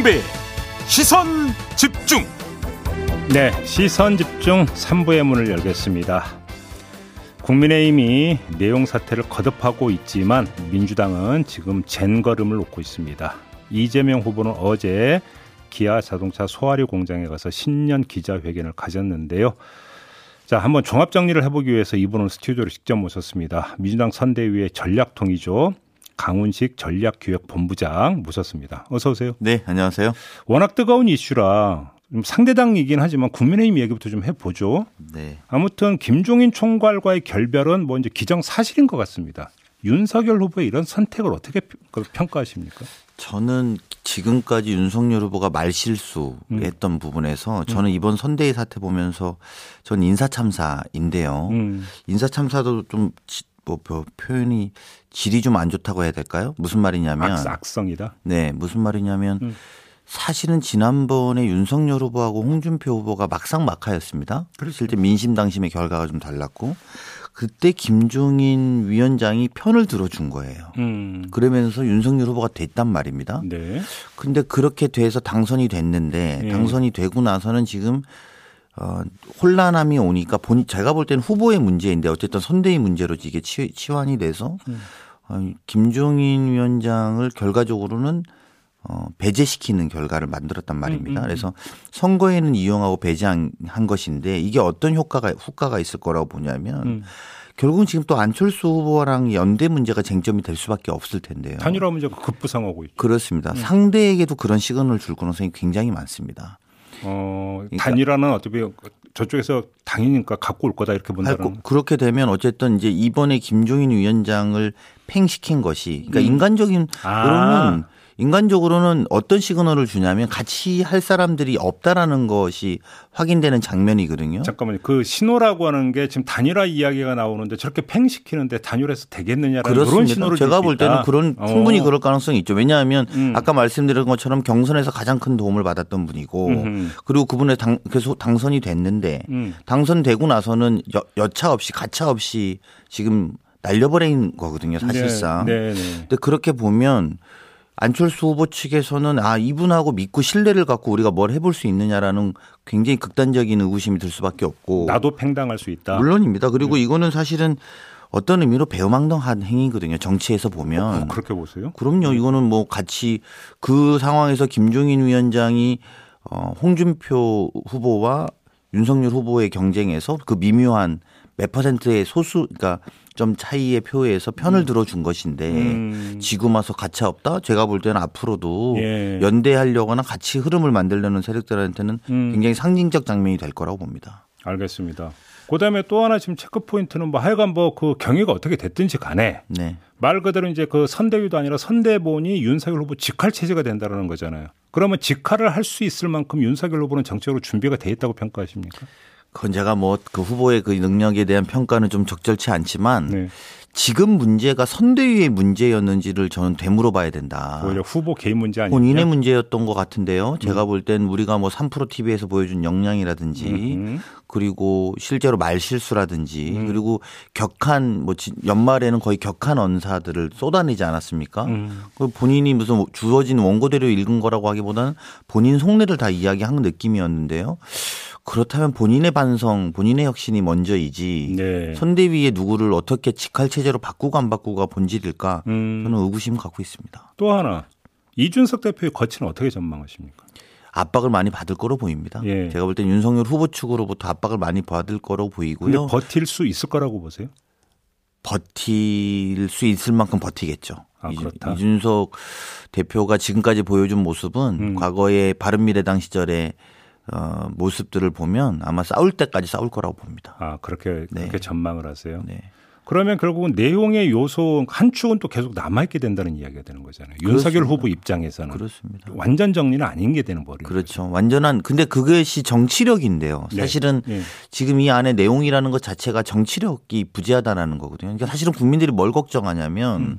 김종배 시선 집중 네, 시선 집중 3부의 문을 열겠습니다. 국민의힘이 내용 사태를 거듭하고 있지만 민주당은 지금 젠걸음을 놓고 있습니다. 이재명 후보는 어제 기아 자동차 소화류 공장에 가서 신년 기자회견을 가졌는데요. 자, 한번 종합 정리를 해보기 위해서 이분은 스튜디오로 직접 모셨습니다. 민주당 선대위의 전략통이죠. 강훈식 전략기획본부장 모셨습니다. 어서 오세요. 네, 안녕하세요. 워낙 뜨거운 이슈라 상대당이긴 하지만 국민의힘 얘기부터 좀 해보죠. 네. 아무튼 김종인 총괄과의 결별은 뭐 이제 기정 사실인 것 같습니다. 윤석열 후보의 이런 선택을 어떻게 그 평가하십니까? 저는 지금까지 윤석열 후보가 말실수했던 음. 부분에서 저는 이번 선대위 사태 보면서 전 인사참사인데요. 음. 인사참사도 좀 뭐 표현이 질이 좀 안 좋다고 해야 될까요? 무슨 말이냐면 악, 성이다 네, 무슨 말이냐면 음. 사실은 지난번에 윤석열 후보하고 홍준표 후보가 막상 막하였습니다. 그렇죠. 실제 민심 당심의 결과가 좀 달랐고 그때 김종인 위원장이 편을 들어준 거예요. 음. 그러면서 윤석열 후보가 됐단 말입니다. 네. 근데 그렇게 돼서 당선이 됐는데 네. 당선이 되고 나서는 지금 어, 혼란함이 오니까 본 제가 볼 때는 후보의 문제인데 어쨌든 선대위 문제로 이게 치, 치환이 돼서 음. 어, 김종인 위원장을 결과적으로는 어, 배제시키는 결과를 만들었단 말입니다. 음, 음, 음. 그래서 선거에는 이용하고 배제한 것인데 이게 어떤 효과가 효과가 있을 거라고 보냐면 음. 결국은 지금 또 안철수 후보랑 연대 문제가 쟁점이 될 수밖에 없을 텐데요. 단일화 문제가 급부상하고 있죠. 그렇습니다. 음. 상대에게도 그런 시그널을 줄 가능성이 굉장히 많습니다. 어, 그러니까 단일화는 어떻게 저쪽에서 당연히니까 갖고 올 거다 이렇게 본다는. 그렇게 되면 어쨌든 이제 이번에 김종인 위원장을 팽시킨 것이 그러니까 음. 인간적인 아. 그러면 인간적으로는 어떤 시그널을 주냐면 같이 할 사람들이 없다라는 것이 확인되는 장면이거든요. 잠깐만요. 그 신호라고 하는 게 지금 단일화 이야기가 나오는데 저렇게 팽시키는데 단일화해서 되겠느냐라는 그렇습니다. 그런 신호를 제가 볼 때는 그런 어. 충분히 어. 그럴 가능성이 있죠. 왜냐하면 음. 아까 말씀드린 것처럼 경선에서 가장 큰 도움을 받았던 분이고 음흠. 그리고 그분의 당 계속 당선이 됐는데 음. 당선되고 나서는 여, 여차 없이 가차 없이 지금 날려버린 거거든요. 사실상. 네, 네, 네. 근데 그렇게 보면 안철수 후보 측에서는 아 이분하고 믿고 신뢰를 갖고 우리가 뭘 해볼 수 있느냐라는 굉장히 극단적인 의구심이 들 수밖에 없고 나도 팽당할 수 있다. 물론입니다. 그리고 네. 이거는 사실은 어떤 의미로 배우망덕한 행위거든요. 정치에서 보면. 어, 그렇게 보세요? 그럼요. 이거는 뭐 같이 그 상황에서 김종인 위원장이 어 홍준표 후보와 윤석열 후보의 경쟁에서 그 미묘한 몇 퍼센트의 소수 그러니까 좀 차이의 표에서 편을 음. 들어준 것인데 음. 지금 와서 가차 없다. 제가 볼 때는 앞으로도 예. 연대하려거나 같이 흐름을 만들려는 세력들한테는 음. 굉장히 상징적 장면이 될 거라고 봅니다. 알겠습니다. 그다음에 또 하나 지금 체크 포인트는 뭐 하여간 뭐 그 경위가 어떻게 됐든지 간에 네. 말 그대로 이제 그 선대위도 아니라 선대본이 윤석열 후보 직할 체제가 된다는 거잖아요. 그러면 직할을 할 수 있을 만큼 윤석열 후보는 정책으로 준비가 돼 있다고 평가하십니까? 그건 제가 뭐 그 후보의 그 능력에 대한 평가는 좀 적절치 않지만 네. 지금 문제가 선대위의 문제였는지를 저는 되물어 봐야 된다. 오히려 후보 개인 문제 아니에요? 본인의 문제였던 것 같은데요. 제가 음. 볼땐 우리가 뭐 3프로 TV에서 보여준 역량이라든지 음. 그리고 실제로 말 실수라든지 음. 그리고 격한 뭐 연말에는 거의 격한 언사들을 쏟아내지 않았습니까? 음. 그 본인이 무슨 주어진 원고대로 읽은 거라고 하기보다는 본인 속내를 다 이야기한 느낌이었는데요. 그렇다면 본인의 반성, 본인의 혁신이 먼저이지 네. 선대위에 누구를 어떻게 직할 체제로 바꾸고 안 바꾸고가 본질일까 음. 저는 의구심 갖고 있습니다. 또 하나 이준석 대표의 거치는 어떻게 전망하십니까? 압박을 많이 받을 거로 보입니다. 예. 제가 볼 땐 윤석열 후보 측으로부터 압박을 많이 받을 거로 보이고요. 버틸 수 있을 거라고 보세요? 버틸 수 있을 만큼 버티겠죠. 아, 그렇다. 이준석 대표가 지금까지 보여준 모습은 음. 과거에 바른미래당 시절에 어, 모습들을 보면 아마 싸울 때까지 싸울 거라고 봅니다. 아 그렇게 네. 그렇게 전망을 하세요. 네. 그러면 결국은 내용의 요소 한 축은 또 계속 남아있게 된다는 이야기가 되는 거잖아요. 그렇습니다. 윤석열 후보 입장에서는 그렇습니다. 완전 정리는 아닌 게 되는 버리죠. 그렇죠. 완전한 근데 그것이 정치력인데요. 네. 사실은 네. 네. 지금 이 안에 내용이라는 것 자체가 정치력이 부재하다라는 거거든요. 그러니까 사실은 국민들이 뭘 걱정하냐면 음.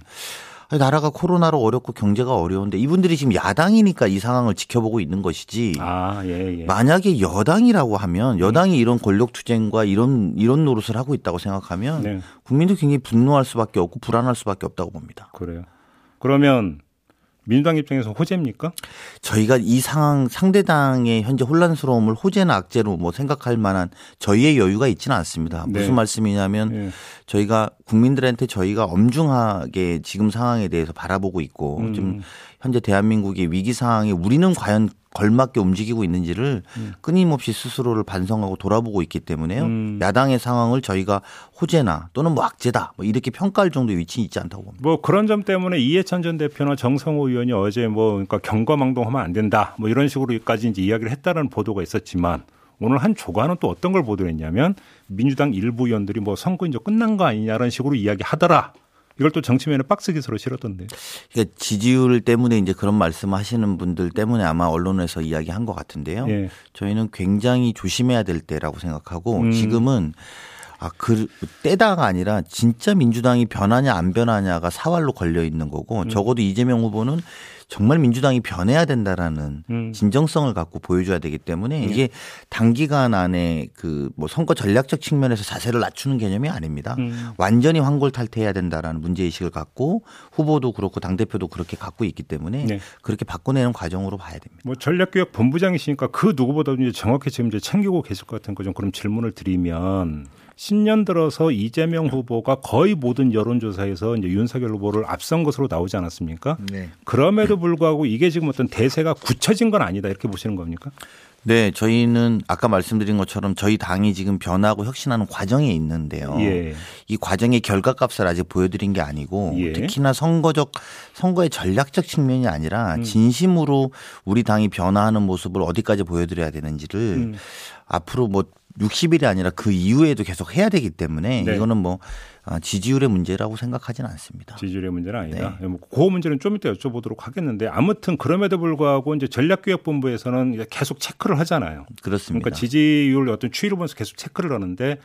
나라가 코로나로 어렵고 경제가 어려운데 이분들이 지금 야당이니까 이 상황을 지켜보고 있는 것이지. 아, 예, 예. 만약에 여당이라고 하면 여당이 이런 권력 투쟁과 이런 이런 노릇을 하고 있다고 생각하면 네. 국민도 굉장히 분노할 수밖에 없고 불안할 수밖에 없다고 봅니다. 그래요. 그러면 민주당 입장에서 호재입니까? 저희가 이 상황 상대당의 현재 혼란스러움을 호재나 악재로 뭐 생각할 만한 저희의 여유가 있지는 않습니다. 무슨 네. 말씀이냐면 네. 저희가 국민들한테 저희가 엄중하게 지금 상황에 대해서 바라보고 있고 음. 지금 현재 대한민국의 위기 상황에 우리는 과연 걸맞게 움직이고 있는지를 음. 끊임없이 스스로를 반성하고 돌아보고 있기 때문에요. 음. 야당의 상황을 저희가 호재나 또는 뭐 악재다 뭐 이렇게 평가할 정도의 위치는 있지 않다고 봅니다. 뭐 그런 점 때문에 이해찬 전 대표나 정성호 의원이 어제 뭐 그러니까 경거망동하면 안 된다 뭐 이런 식으로까지 이제 이야기를 했다는 보도가 있었지만 오늘 한 조간은 또 어떤 걸 보도했냐면 민주당 일부 의원들이 뭐 선거 이제 끝난 거 아니냐라는 식으로 이야기하더라. 이걸 또 정치면에 박스 기사로 실었던데. 그러니까 지지율 때문에 이제 그런 말씀하시는 분들 때문에 아마 언론에서 이야기한 것 같은데요. 예. 저희는 굉장히 조심해야 될 때라고 생각하고 음. 지금은 아, 그, 때다가 아니라 진짜 민주당이 변하냐 안 변하냐가 사활로 걸려 있는 거고 음. 적어도 이재명 후보는 정말 민주당이 변해야 된다라는 음. 진정성을 갖고 보여줘야 되기 때문에 네. 이게 단기간 안에 그 뭐 선거 전략적 측면에서 자세를 낮추는 개념이 아닙니다. 음. 완전히 황골탈퇴해야 된다라는 문제 의식을 갖고 후보도 그렇고 당 대표도 그렇게 갖고 있기 때문에 네. 그렇게 바꿔내는 과정으로 봐야 됩니다. 뭐 전략교육 본부장이시니까 그 누구보다도 이제 정확히 지금 이제 챙기고 계실 것 같은 거 좀 그럼 질문을 드리면 신년 들어서 이재명 후보가 거의 모든 여론조사에서 이제 윤석열 후보를 앞선 것으로 나오지 않았습니까? 네. 그럼에도 불구하고 이게 지금 어떤 대세가 굳혀진 건 아니다 이렇게 보시는 겁니까? 네, 저희는 아까 말씀드린 것처럼 저희 당이 지금 변하고 혁신하는 과정에 있는데요. 예. 이 과정의 결과값을 아직 보여드린 게 아니고 예. 특히나 선거적 선거의 전략적 측면이 아니라 음. 진심으로 우리 당이 변화하는 모습을 어디까지 보여드려야 되는지를 음. 앞으로 뭐 60일이 아니라 그 이후에도 계속 해야 되기 때문에 네. 이거는 뭐 아, 지지율의 문제라고 생각하지는 않습니다. 지지율의 문제는 아니다. 네. 뭐그 문제는 좀 이따 여쭤보도록 하겠는데 아무튼 그럼에도 불구하고 이제 전략기획본부에서는 계속 체크를 하잖아요. 그렇습니다. 그러니까 지지율 어떤 추이를 보면서 계속 체크를 하는데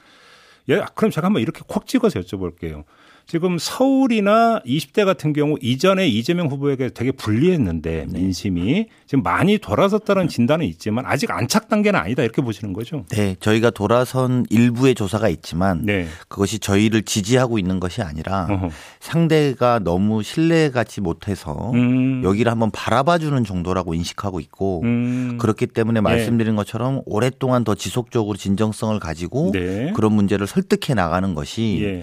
예, 그럼 제가 한번 이렇게 콕 찍어서 여쭤볼게요. 지금 서울이나 20대 같은 경우 이전에 이재명 후보에게 되게 불리했는데 네. 민심이 지금 많이 돌아섰다는 진단은 있지만 아직 안착 단계는 아니다 이렇게 보시는 거죠? 네, 저희가 돌아선 일부의 조사가 있지만 네. 그것이 저희를 지지하고 있는 것이 아니라 어허. 상대가 너무 신뢰가지 못해서 음. 여기를 한번 바라봐주는 정도라고 인식하고 있고 음. 그렇기 때문에 네. 말씀드린 네. 것처럼 오랫동안 더 지속적으로 진정성을 가지고 네. 그런 문제를 설득해 나가는 것이 예.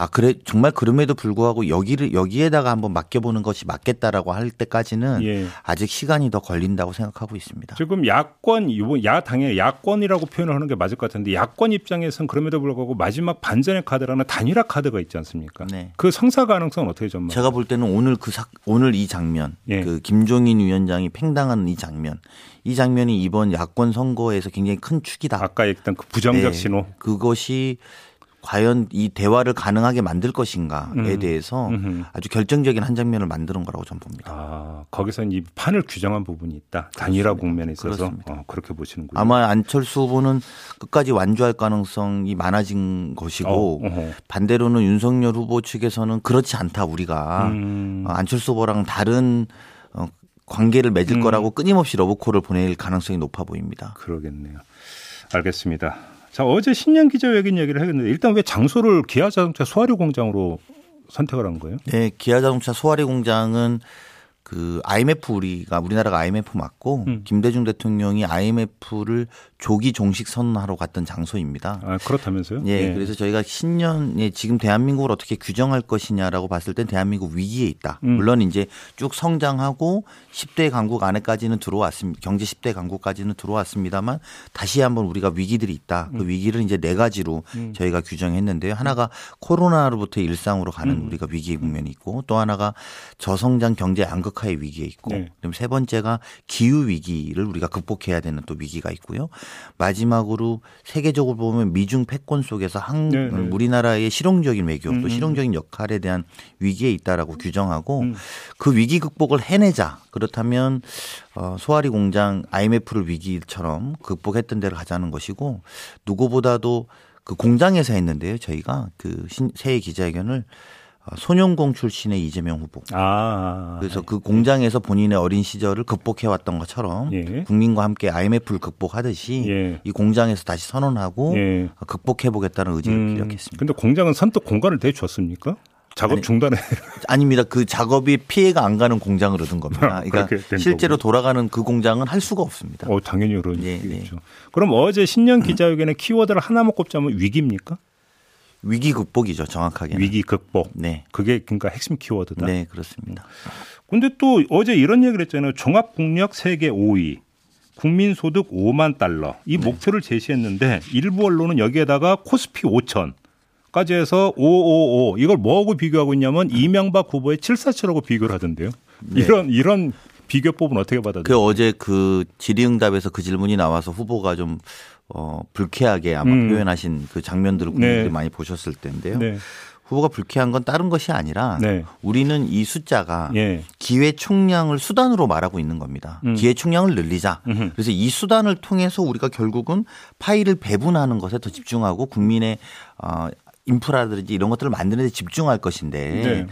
아 그래 정말 그럼에도 불구하고 여기를 여기에다가 한번 맡겨보는 것이 맞겠다라고 할 때까지는 예. 아직 시간이 더 걸린다고 생각하고 있습니다. 지금 야권 야당의 야권이라고 표현을 하는 게 맞을 것 같은데 야권 입장에서는 그럼에도 불구하고 마지막 반전의 카드라는 단일화 카드가 있지 않습니까? 네. 그 성사 가능성은 어떻게 전망? 제가 볼 때는 오늘 그 사, 오늘 이 장면, 예. 그 김종인 위원장이 팽당하는 이 장면, 이 장면이 이번 야권 선거에서 굉장히 큰 축이다. 아까 얘기했던 그 부정적 네. 신호. 그것이 과연 이 대화를 가능하게 만들 것인가에 음. 대해서 음흠. 아주 결정적인 한 장면을 만드는 거라고 저는 봅니다. 아, 거기서는 이 판을 규정한 부분이 있다. 단일화 국면에 있어서 어, 그렇게 보시는군요. 아마 안철수 후보는 끝까지 완주할 가능성이 많아진 것이고 어, 반대로는 윤석열 후보 측에서는 그렇지 않다 우리가 음. 어, 안철수 후보랑 다른 어, 관계를 맺을 음. 거라고 끊임없이 러브콜을 보낼 가능성이 높아 보입니다. 그러겠네요. 알겠습니다. 자, 어제 신년 기자회견 얘기를 했는데 일단 왜 장소를 기아 자동차 소화류 공장으로 선택을 한 거예요? 네, 기아 자동차 소화류 공장은 그 IMF 우리가 우리나라가 IMF 맞고 음. 김대중 대통령이 IMF를 조기 종식 선언하러 갔던 장소입니다. 아, 그렇다면서요? 예, 예. 그래서 저희가 신년에 지금 대한민국을 어떻게 규정할 것이냐라고 봤을 땐 대한민국 위기에 있다. 음. 물론 이제 쭉 성장하고 10대 강국 안에까지는 들어왔습니다. 경제 10대 강국까지는 들어왔습니다만 다시 한번 우리가 위기들이 있다. 그 음. 위기를 이제 네 가지로 음. 저희가 규정했는데요. 하나가 코로나로부터 일상으로 가는 음. 우리가 위기 국면이 있고 또 하나가 저성장 경제 양극화의 위기에 있고 네. 그럼 세 번째가 기후 위기를 우리가 극복해야 되는 또 위기가 있고요. 마지막으로 세계적으로 보면 미중 패권 속에서 한 네, 네. 우리나라의 실용적인 외교 또 음, 음. 실용적인 역할에 대한 위기에 있다라고 규정하고 음. 그 위기 극복을 해내자. 그렇다면 어, 소아리 공장 IMF를 위기처럼 극복했던 데를 가자는 것이고 누구보다도 그 공장에서 했는데요. 저희가 그 새해 기자회견을 어, 소년공 출신의 이재명 후보. 아, 그래서 네. 그 공장에서 본인의 어린 시절을 극복해왔던 것처럼 예. 국민과 함께 IMF를 극복하듯이 예. 이 공장에서 다시 선언하고 예. 극복해보겠다는 의지를 음, 기력했습니다. 근데 공장은 선뜻 공간을 대줬습니까? 작업 아니, 중단해. 아닙니다. 그 작업이 피해가 안 가는 공장을 얻은 겁니다. 그러니까 실제로 거군요. 돌아가는 그 공장은 할 수가 없습니다. 어, 당연히 그런 예, 얘기죠. 예. 그럼 어제 신년 기자회견에 키워드를 하나만 꼽자면 위기입니까? 위기 극복이죠, 정확하게. 위기 극복. 네. 그게 그러니까 핵심 키워드다. 네, 그렇습니다. 근데 또 어제 이런 얘기를 했잖아요. 종합 국력 세계 5위. 국민 소득 5만 달러 이 네. 목표를 제시했는데 일부 언론은 여기에다가 코스피 5천 까지 해서 555 이걸 뭐하고 비교하고 있냐면 이명박 후보의 747하고 비교를 하던데요. 네. 이런 이런 비교법은 어떻게 받아들여요? 그 어제 그 질의응답에서 그 질문이 나와서 후보가 좀 어, 불쾌하게 아마 음. 표현하신 그 장면들을 국민들이 네. 많이 보셨을 텐데요. 네. 후보가 불쾌한 건 다른 것이 아니라 네. 우리는 이 숫자가 예. 기회 총량을 수단으로 말하고 있는 겁니다. 음. 기회 총량을 늘리자. 음흠. 그래서 이 수단을 통해서 우리가 결국은 파일을 배분하는 것에 더 집중하고 국민의 어, 인프라든지 이런 것들을 만드는 데 집중할 것인데 네.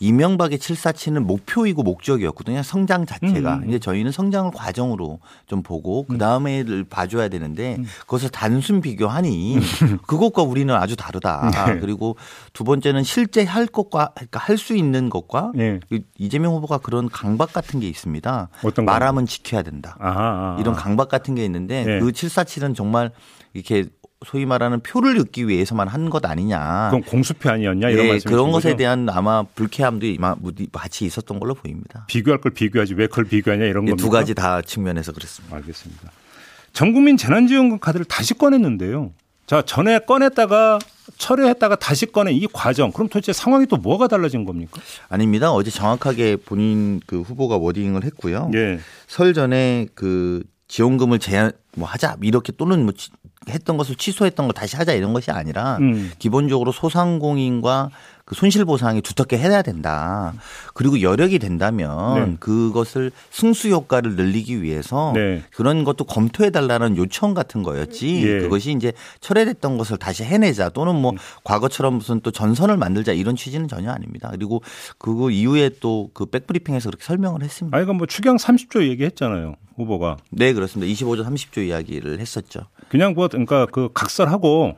이명박의 747은 목표이고 목적이었거든요. 성장 자체가. 음. 이제 저희는 성장을 과정으로 좀 보고 그 다음에를 봐줘야 되는데 음. 그것을 단순 비교하니 그것과 우리는 아주 다르다. 네. 그리고 두 번째는 실제 할 것과 그러니까 할 수 있는 것과 네. 이재명 후보가 그런 강박 같은 게 있습니다. 말하면 지켜야 된다. 아하, 아하. 이런 강박 같은 게 있는데 네. 그 747은 정말 이렇게 소위 말하는 표를 얻기 위해서만 한 것 아니냐. 그럼 공수표 아니었냐 이런 네, 말씀 그런 것에 대한 아마 불쾌함도 같이 있었던 걸로 보입니다. 비교할 걸 비교하지 왜 그걸 비교하냐 이런 네, 겁니두 가지 다 측면에서 그렇습니다. 알겠습니다. 전 국민 재난지원금 카드를 다시 꺼냈는데요. 자 전에 꺼냈다가 철회했다가 다시 꺼낸 이 과정 그럼 도대체 상황이 또 뭐가 달라진 겁니까? 아닙니다. 어제 정확하게 본인 그 후보가 워딩을 했고요. 예. 설 전에 그 지원금을 제한 뭐 하자 이렇게 또는 뭐 했던 것을 취소했던 걸 다시 하자 이런 것이 아니라 음. 기본적으로 소상공인과 그 손실 보상이 두텁게 해야 된다. 그리고 여력이 된다면 네. 그것을 승수 효과를 늘리기 위해서 네. 그런 것도 검토해 달라는 요청 같은 거였지. 예. 그것이 이제 철회됐던 것을 다시 해내자 또는 뭐 음. 과거처럼 무슨 또 전선을 만들자 이런 취지는 전혀 아닙니다. 그리고 그 이후에 또 그 백브리핑에서 그렇게 설명을 했습니다. 아, 이건 뭐 추경 30조 얘기했잖아요. 후보가. 네, 그렇습니다. 25조 30조 이야기를 했었죠. 그냥 뭐 그러니까 그 각설하고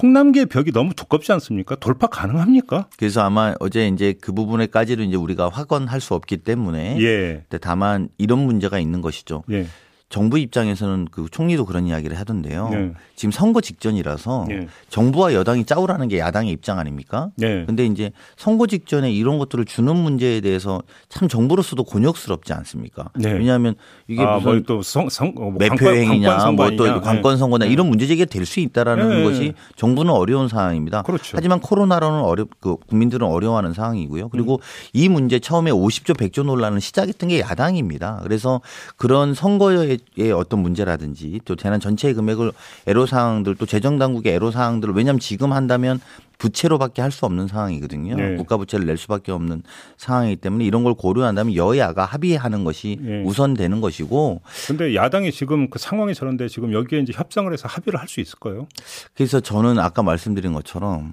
홍남기의 벽이 너무 두껍지 않습니까? 돌파 가능합니까? 그래서 아마 어제 이제 그 부분에까지는 이제 우리가 확언할 수 없기 때문에 예. 다만 이런 문제가 있는 것이죠. 예. 정부 입장에서는 그 총리도 그런 이야기를 하던데요. 네. 지금 선거 직전이라서 네. 정부와 여당이 짜오라는 게 야당의 입장 아닙니까? 네. 근데 이제 선거 직전에 이런 것들을 주는 문제에 대해서 참 정부로서도 곤욕스럽지 않습니까? 네. 왜냐하면 이게 아, 무슨 뭐 성, 성, 뭐 매표 행위냐, 뭐 또 관건 선거나 네. 이런 문제 제기가 될 수 있다라는 네. 것이 정부는 어려운 상황입니다. 그렇죠. 하지만 코로나로는 어려 그 국민들은 어려워하는 상황이고요. 그리고 음. 이 문제 처음에 50조 100조 논란을 시작했던 게 야당입니다. 그래서 그런 선거에 의 어떤 문제라든지 또 재난 전체의 금액을 애로사항들 또 재정당국의 애로사항들을 왜냐하면 지금 한다면 부채로밖에 할 수 없는 상황이거든요. 네. 국가 부채를 낼 수밖에 없는 상황이기 때문에 이런 걸 고려한다면 여야가 합의하는 것이 네. 우선되는 것이고. 근데 야당이 지금 그 상황이 저런데 지금 여기에 이제 협상을 해서 합의를 할 수 있을까요? 그래서 저는 아까 말씀드린 것처럼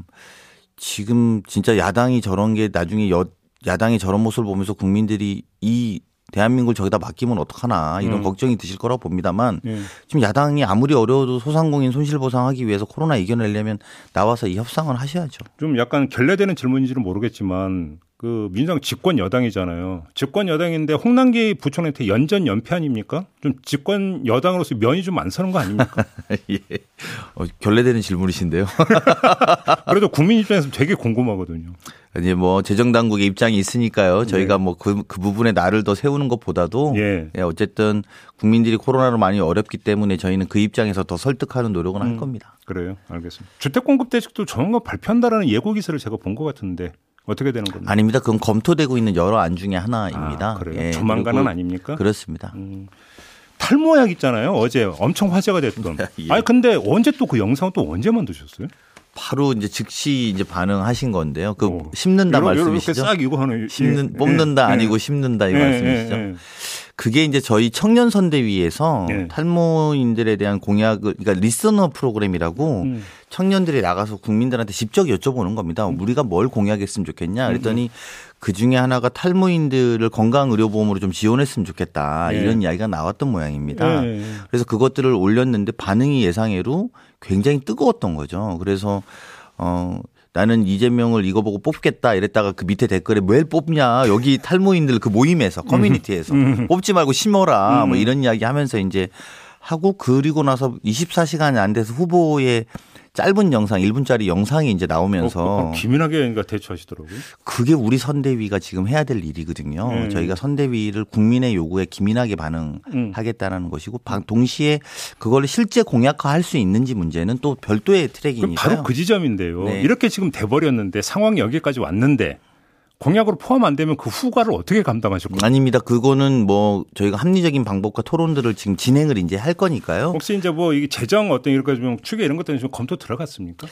지금 진짜 야당이 저런 게 나중에 여, 야당이 저런 모습을 보면서 국민들이 이 대한민국을 저기다 맡기면 어떡하나 이런 음. 걱정이 드실 거라고 봅니다만 음. 지금 야당이 아무리 어려워도 소상공인 손실보상하기 위해서 코로나 이겨내려면 나와서 이 협상을 하셔야죠. 좀 약간 결례되는 질문인지는 모르겠지만 그 민주당 집권 여당이잖아요. 집권 여당인데 홍남기 부총리한테 연전 연패 아닙니까? 좀 집권 여당으로서 면이 좀 안 서는 거 아닙니까? 예. 어, 결례되는 질문이신데요. 그래도 국민 입장에서 되게 궁금하거든요. 이제 뭐 재정 당국의 입장이 있으니까요. 저희가 네. 뭐그 그 부분에 나를 더 세우는 것보다도 예. 예. 어쨌든 국민들이 코로나로 많이 어렵기 때문에 저희는 그 입장에서 더 설득하는 노력은 음, 할 겁니다. 그래요. 알겠습니다. 주택 공급 대책도 조만간 발표한다라는 예고 기사를 제가 본 것 같은데 어떻게 되는 겁니까? 아닙니다. 그건 검토되고 있는 여러 안 중에 하나입니다. 아, 그래요? 예, 조만간은 아닙니까? 그렇습니다. 음. 탈모약 있잖아요. 어제 엄청 화제가 됐던. 예. 아니 근데 언제 또 그 영상 또 언제 만드셨어요? 바로 이제 즉시 이제 반응하신 건데요. 그 오. 심는다 요러, 말씀이시죠? 싹 이거 하는 심는 예. 뽑는다 예. 아니고 심는다 이 예. 말씀이시죠? 예. 그게 이제 저희 청년 선대위에서 예. 탈모인들에 대한 공약을 그러니까 리서너 프로그램이라고 음. 청년들이 나가서 국민들한테 직접 여쭤보는 겁니다. 음. 우리가 뭘 공약했으면 좋겠냐 그랬더니 음. 그 중에 하나가 탈모인들을 건강의료보험으로 좀 지원했으면 좋겠다. 네. 이런 이야기가 나왔던 모양입니다. 네. 그래서 그것들을 올렸는데 반응이 예상외로 굉장히 뜨거웠던 거죠. 그래서 어 나는 이재명을 이거 보고 뽑겠다 이랬다가 그 밑에 댓글에 왜 뽑냐? 여기 탈모인들 그 모임에서 커뮤니티에서. 음. 뽑지 말고 심어라. 뭐 이런 이야기 하면서 이제 하고 그리고 나서 24시간이 안 돼서 후보의 짧은 영상 1분짜리 영상이 이제 나오면서 어, 기민하게 그러니까 대처하시더라고요. 그게 우리 선대위가 지금 해야 될 일이거든요. 음. 저희가 선대위를 국민의 요구에 기민하게 반응하겠다는 것이고 방- 동시에 그걸 실제 공약화할 수 있는지 문제는 또 별도의 그럼 트랙이니까요. 바로 그 지점인데요. 네. 이렇게 지금 돼버렸는데 상황이 여기까지 왔는데 공약으로 포함 안 되면 그 후과를 어떻게 감당하실 거예요? 아닙니다. 그거는 뭐 저희가 합리적인 방법과 토론들을 지금 진행을 이제 할 거니까요. 혹시 이제 뭐 이게 재정 어떤 이런 좀 추계 이런 것들은 좀 검토 들어갔습니까?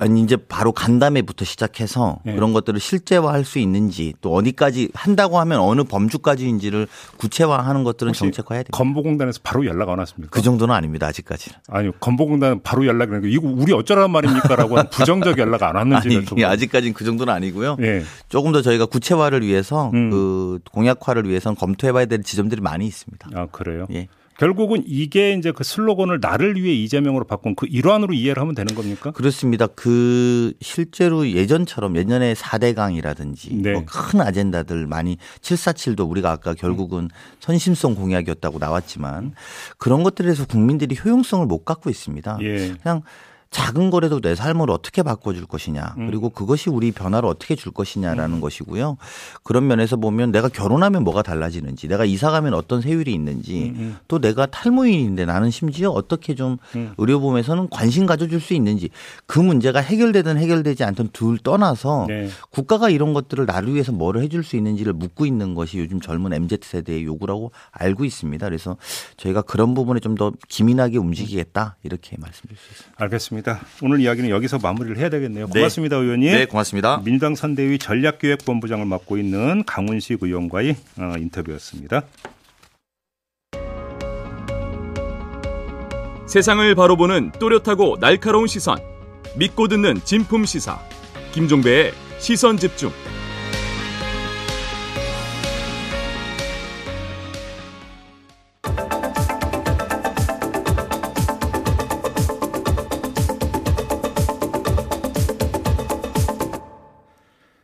아니 이제 바로 간담회부터 시작해서 네. 그런 것들을 실제화할 수 있는지 또 어디까지 한다고 하면 어느 범주까지인지를 구체화하는 것들은 정책화해야 됩니다. 건보공단에서 바로 연락 안 왔습니까? 그 정도는 아닙니다. 아직까지는. 아니 건보공단 바로 연락이 이거 우리 어쩌란 말입니까라고 한 부정적 연락 안 왔는지 아니 아직까지는 그 정도는 아니고요. 예. 조금 더 저희가 구체화를 위해서 음. 그 공약화를 위해서는 검토해봐야 될 지점들이 많이 있습니다. 아 그래요. 예. 결국은 이게 이제 그 슬로건을 나를 위해 이재명으로 바꾼 그 일환으로 이해를 하면 되는 겁니까? 그렇습니다. 그 실제로 예전처럼 예전에 4대강이라든지 네. 뭐큰 아젠다들 많이 747도 우리가 아까 결국은 선심성 공약이었다고 나왔지만 그런 것들에서 국민들이 효용성을 못 갖고 있습니다. 예. 그냥 작은 거라도 내 삶을 어떻게 바꿔줄 것이냐 음. 그리고 그것이 우리 변화를 어떻게 줄 것이냐라는 것이고요. 그런 면에서 보면 내가 결혼하면 뭐가 달라지는지 내가 이사 가면 어떤 세율이 있는지 음, 또 내가 탈모인인데 나는 심지어 어떻게 좀 음. 의료보험에서는 관심 가져줄 수 있는지 그 문제가 해결되든 해결되지 않든 둘 떠나서 네. 국가가 이런 것들을 나를 위해서 뭐를 해줄 수 있는지를 묻고 있는 것이 요즘 젊은 MZ 세대의 요구라고 알고 있습니다. 그래서 저희가 그런 부분에 좀 더 기민하게 움직이겠다 이렇게 말씀드릴 수 있습니다. 알겠습니다. 오늘 이야기는 여기서 마무리를 해야 되겠네요. 고맙습니다, 의원님. 네, 고맙습니다. 민주당 선대위 전략기획본부장을 맡고 있는 강훈식 의원과의 어, 인터뷰였습니다. 세상을 바로 보는 또렷하고 날카로운 시선. 믿고 듣는 진품 시사. 김종배의 시선 집중.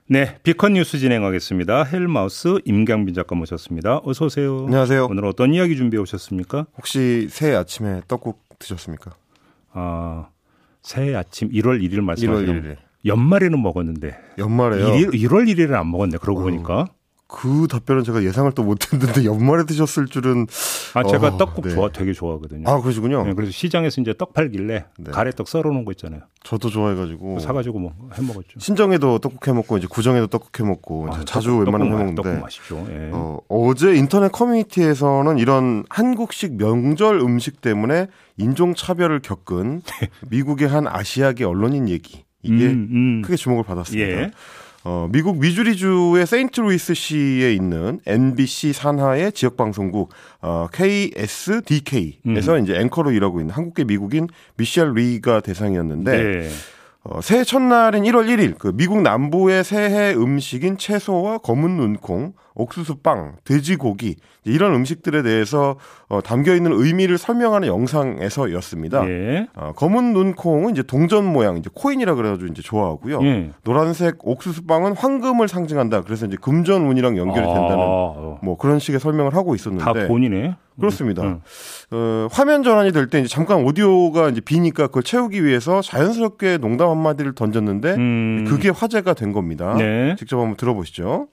네, 비컨 뉴스 진행하겠습니다. 헬마우스 임경빈 작가 모셨습니다. 어서 오세요. 안녕하세요. 오늘 어떤 이야기 준비해 오셨습니까? 혹시 새해 아침에 떡국 드셨습니까? 아, 새해 아침 1월 1일 1월 말씀하시는 1일에. 연말에는 먹었는데 연말에요. 1일, 1월 1일에는 안 먹었네. 그러고 어. 보니까. 그 답변은 제가 예상을 또 못했는데 연말에 드셨을 줄은 아, 제가 어, 떡국 네. 좋아 되게 좋아하거든요. 아 그러시군요. 네, 그래서 시장에서 이제 떡 팔길래 네. 가래떡 썰어 놓은 거 있잖아요. 저도 좋아해가지고 사가지고 뭐 해 먹었죠. 신정에도 떡국 해 먹고 이제 구정에도 떡국 해 먹고 이제 자주 웬만하면 해 아, 떡국 먹는데 맛있죠. 예. 어, 어제 인터넷 커뮤니티에서는 이런 한국식 명절 음식 때문에 인종 차별을 겪은 미국의 한 아시아계 언론인 얘기 이게 음, 음. 크게 주목을 받았습니다. 예. 어, 미국 미주리주의 세인트루이스 시에 있는 NBC 산하의 지역 방송국 어, KSDK에서 음. 이제 앵커로 일하고 있는 한국계 미국인 미셸 리가 대상이었는데 네. 어, 새해 첫날인 1월 1일 그 미국 남부의 새해 음식인 채소와 검은 눈콩, 옥수수 빵, 돼지고기 이런 음식들에 대해서 어, 담겨 있는 의미를 설명하는 영상에서였습니다. 예. 어, 검은 눈콩은 이제 동전 모양, 이제 코인이라 그래가지고 이제 좋아하고요. 예. 노란색 옥수수 빵은 황금을 상징한다. 그래서 이제 금전운이랑 연결이 된다는 아, 뭐 그런 식의 설명을 하고 있었는데 다 본이네. 그렇습니다. 음. 어, 화면 전환이 될 때 이제 잠깐 오디오가 이제 비니까 그걸 채우기 위해서 자연스럽게 농담 한 마디를 던졌는데 음. 그게 화제가 된 겁니다. 네. 직접 한번 들어보시죠.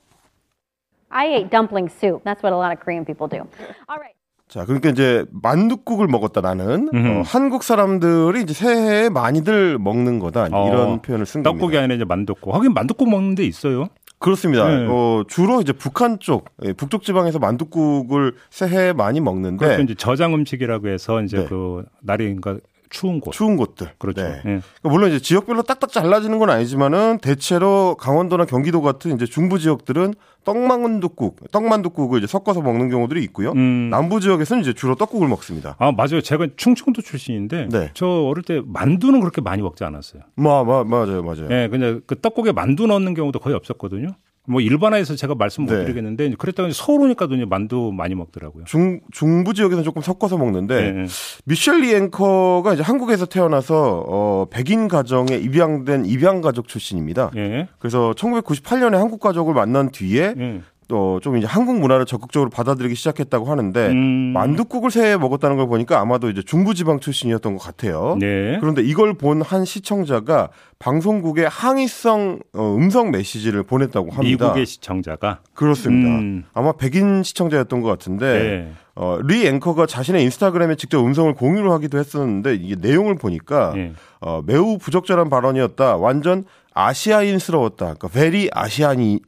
I ate dumpling soup. That's what a lot of Korean people do. All right. 자, 그러니까 이제 만둣국을 먹었다 나는. 어, 한국 사람들이 이제 새해에 많이들 먹는 거다 어, 이런 표현을 쓴 겁니다. 떡국이 아니라 이제 만둣국. 하긴 만둣국 먹는 데 있어요. 그렇습니다. 네. 어, 주로 이제 북한 쪽, 예, 북쪽 지방에서 만둣국을 새해에 많이 먹는데 그래서 이제 저장 음식이라고 해서 이제 네. 그 날이 그러니까 추운 곳. 추운 곳들. 그렇죠. 네. 예. 그러니까 물론 이제 지역별로 딱딱 잘라지는 건 아니지만은 대체로 강원도나 경기도 같은 이제 중부 지역들은 떡만둣국, 떡만둣국을 이제 섞어서 먹는 경우들이 있고요. 음. 남부 지역에서는 이제 주로 떡국을 먹습니다. 아 맞아요. 제가 충청도 출신인데 네. 저 어릴 때 만두는 그렇게 많이 먹지 않았어요. 마, 마, 맞아요, 맞아요. 예, 그냥 그 떡국에 만두 넣는 경우도 거의 없었거든요. 뭐 일반화해서 제가 말씀 못 네. 드리겠는데 이제 서울 오니까 도 만두 많이 먹더라고요. 중 중부 지역에서는 조금 섞어서 먹는데 네. 미셸리 앵커가 이제 한국에서 태어나서 어 백인 가정에 입양된 입양 가족 출신입니다. 예. 그래서 1998년에 한국 가족을 만난 뒤에 예. 또 좀 이제 한국 문화를 적극적으로 받아들이기 시작했다고 하는데 음. 만둣국을 새해 먹었다는 걸 보니까 아마도 이제 중부지방 출신이었던 것 같아요. 네. 그런데 이걸 본 한 시청자가 방송국에 항의성 어, 음성 메시지를 보냈다고 합니다. 미국의 시청자가 그렇습니다. 음. 아마 백인 시청자였던 것 같은데 네. 어, 리 앵커가 자신의 인스타그램에 직접 음성을 공유를 하기도 했었는데 이게 내용을 보니까 예. 어, 매우 부적절한 발언이었다. 완전 아시아인스러웠다. 그러니까 very 아시안이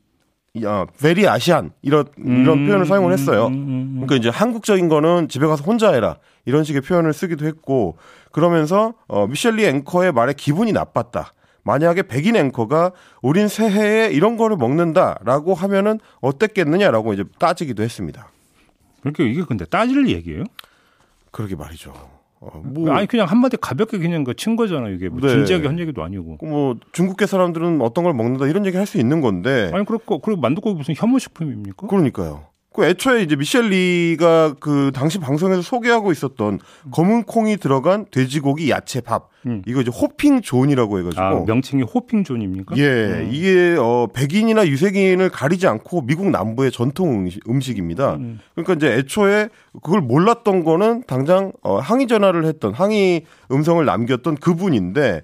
어, very 아시안 이런 이런 음, 표현을 사용을 했어요. 음, 음, 음. 그러니까 이제 한국적인 거는 집에 가서 혼자 해라 이런 식의 표현을 쓰기도 했고 그러면서 어, 미셸리 앵커의 말에 기분이 나빴다. 만약에 백인 앵커가 우린 새해에 이런 거를 먹는다라고 하면은 어땠겠느냐라고 이제 따지기도 했습니다. 그러니까 이게 근데 따질 얘기예요? 그러게 말이죠. 어, 뭐, 아니 그냥 한마디 가볍게 그냥 그친 거잖아요. 이게 뭐 네. 진지하게 한 얘기도 아니고. 뭐 중국계 사람들은 어떤 걸 먹는다 이런 얘기 할 수 있는 건데 아니 그렇고 그리고 만두국이 무슨 혐오식품입니까? 그러니까요. 그 애초에 이제 미셸리가 그 당시 방송에서 소개하고 있었던 검은 콩이 들어간 돼지고기 야채 밥 음. 이거 이제 Hoppin' John이라고 해가지고 아 명칭이 Hoppin' John입니까? 예 음. 이게 어 백인이나 유색인을 가리지 않고 미국 남부의 전통 음식, 음식입니다. 음. 그러니까 이제 애초에 그걸 몰랐던 거는 당장 어 항의 전화를 했던 항의 음성을 남겼던 그분인데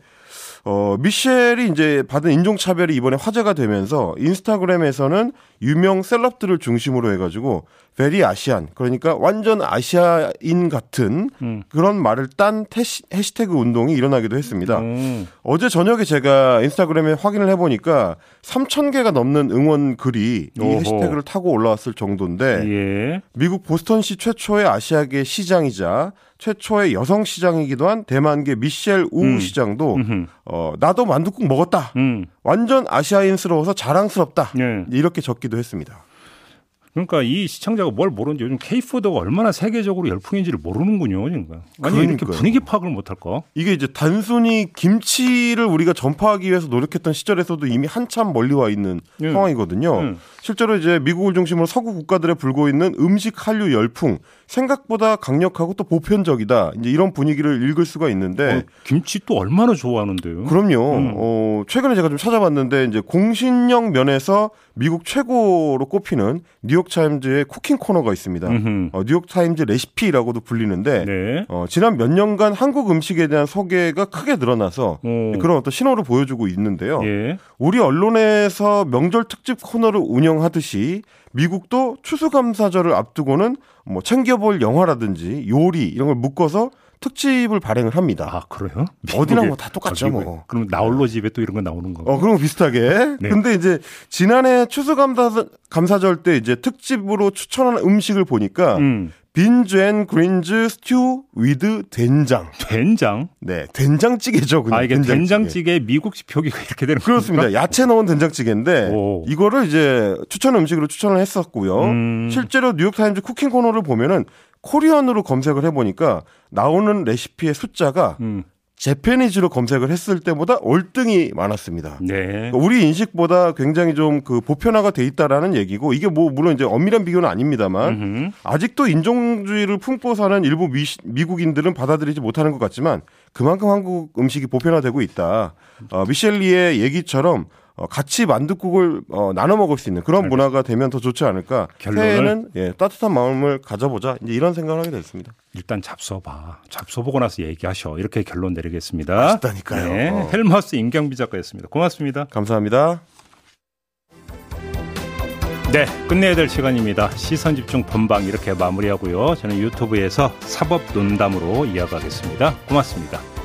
어, 미셸이 이제 받은 인종차별이 이번에 화제가 되면서 인스타그램에서는 유명 셀럽들을 중심으로 해가지고 베리 아시안 그러니까 완전 아시아인 같은 음. 그런 말을 딴 태시, 해시태그 운동이 일어나기도 했습니다. 음. 어제 저녁에 제가 인스타그램에 확인을 해보니까 3천 개가 넘는 응원 글이 이 오호. 해시태그를 타고 올라왔을 정도인데 예. 미국 보스턴시 최초의 아시아계 시장이자 최초의 여성 시장이기도 한 대만계 미셸 우 음. 시장도 음흠. 어, 나도 만둣국 먹었다. 음. 완전 아시아인스러워서 자랑스럽다. 예. 이렇게 적기도 했습니다. 그러니까 이 시청자가 뭘 모르는지 요즘 K푸드가 얼마나 세계적으로 열풍인지를 모르는군요. 그러니까. 아니 이렇게 그러니까요. 분위기 파악을 못할까? 이게 이제 단순히 김치를 우리가 전파하기 위해서 노력했던 시절에서도 이미 한참 멀리 와 있는 예. 상황이거든요. 예. 실제로 이제 미국을 중심으로 서구 국가들에 불고 있는 음식 한류 열풍 생각보다 강력하고 또 보편적이다. 이제 이런 분위기를 읽을 수가 있는데 어, 김치 또 얼마나 좋아하는데요? 그럼요. 음. 어, 최근에 제가 좀 찾아봤는데 이제 공신력 면에서 미국 최고로 꼽히는 뉴욕 타임즈의 쿠킹 코너가 있습니다. 어, 뉴욕 타임즈 레시피라고도 불리는데 네. 어, 지난 몇 년간 한국 음식에 대한 소개가 크게 늘어나서 어. 그런 어떤 신호를 보여주고 있는데요. 예. 우리 언론에서 명절 특집 코너를 운영 하듯이 미국도 추수감사절을 앞두고는 뭐 챙겨볼 영화라든지 요리 이런 걸 묶어서 특집을 발행을 합니다. 아 그래요? 어디나 미국에- 뭐다 똑같죠, 아, 뭐. 그럼 나홀로 집에 또 이런 거 나오는 거. 어, 그런 거 비슷하게. 네. 근데 이제 지난해 추수감사 감사절 때 이제 특집으로 추천한 음식을 보니까 음. beans and greens stew with 된장. 된장. 네, 된장찌개죠. 그냥 아 이게 된장찌개. 미국식 표기가 이렇게 되는 그렇습니다. 겁니까? 야채 넣은 된장찌개인데 오. 이거를 이제 추천 음식으로 추천을 했었고요. 음. 실제로 뉴욕타임즈 Cooking 코너를 보면은 Korean으로 검색을 해보니까 나오는 레시피의 숫자가 음. Japanese로 검색을 했을 때보다 월등히 많았습니다. 네. 그러니까 우리 인식보다 굉장히 좀 그 보편화가 돼 있다라는 얘기고 이게 뭐 물론 이제 엄밀한 비교는 아닙니다만 음흠. 아직도 인종주의를 품고 사는 일부 미, 미국인들은 받아들이지 못하는 것 같지만 그만큼 한국 음식이 보편화되고 있다. 어, 미셸리의 얘기처럼 어, 같이 만둣국을 어, 나눠 먹을 수 있는 그런 문화가 되면 더 좋지 않을까. 새해에는 예, 따뜻한 마음을 가져보자. 이제 이런 생각을 하게 됐습니다. 일단 잡숴봐. 잡숴보고 나서 얘기하셔. 이렇게 결론 내리겠습니다. 맛있다니까요. 네. 어. 헬마스 임경비 작가였습니다. 고맙습니다. 감사합니다. 네, 끝내야 될 시간입니다. 시선 집중 본방 이렇게 마무리하고요. 저는 유튜브에서 사법 논담으로 이어가겠습니다. 고맙습니다.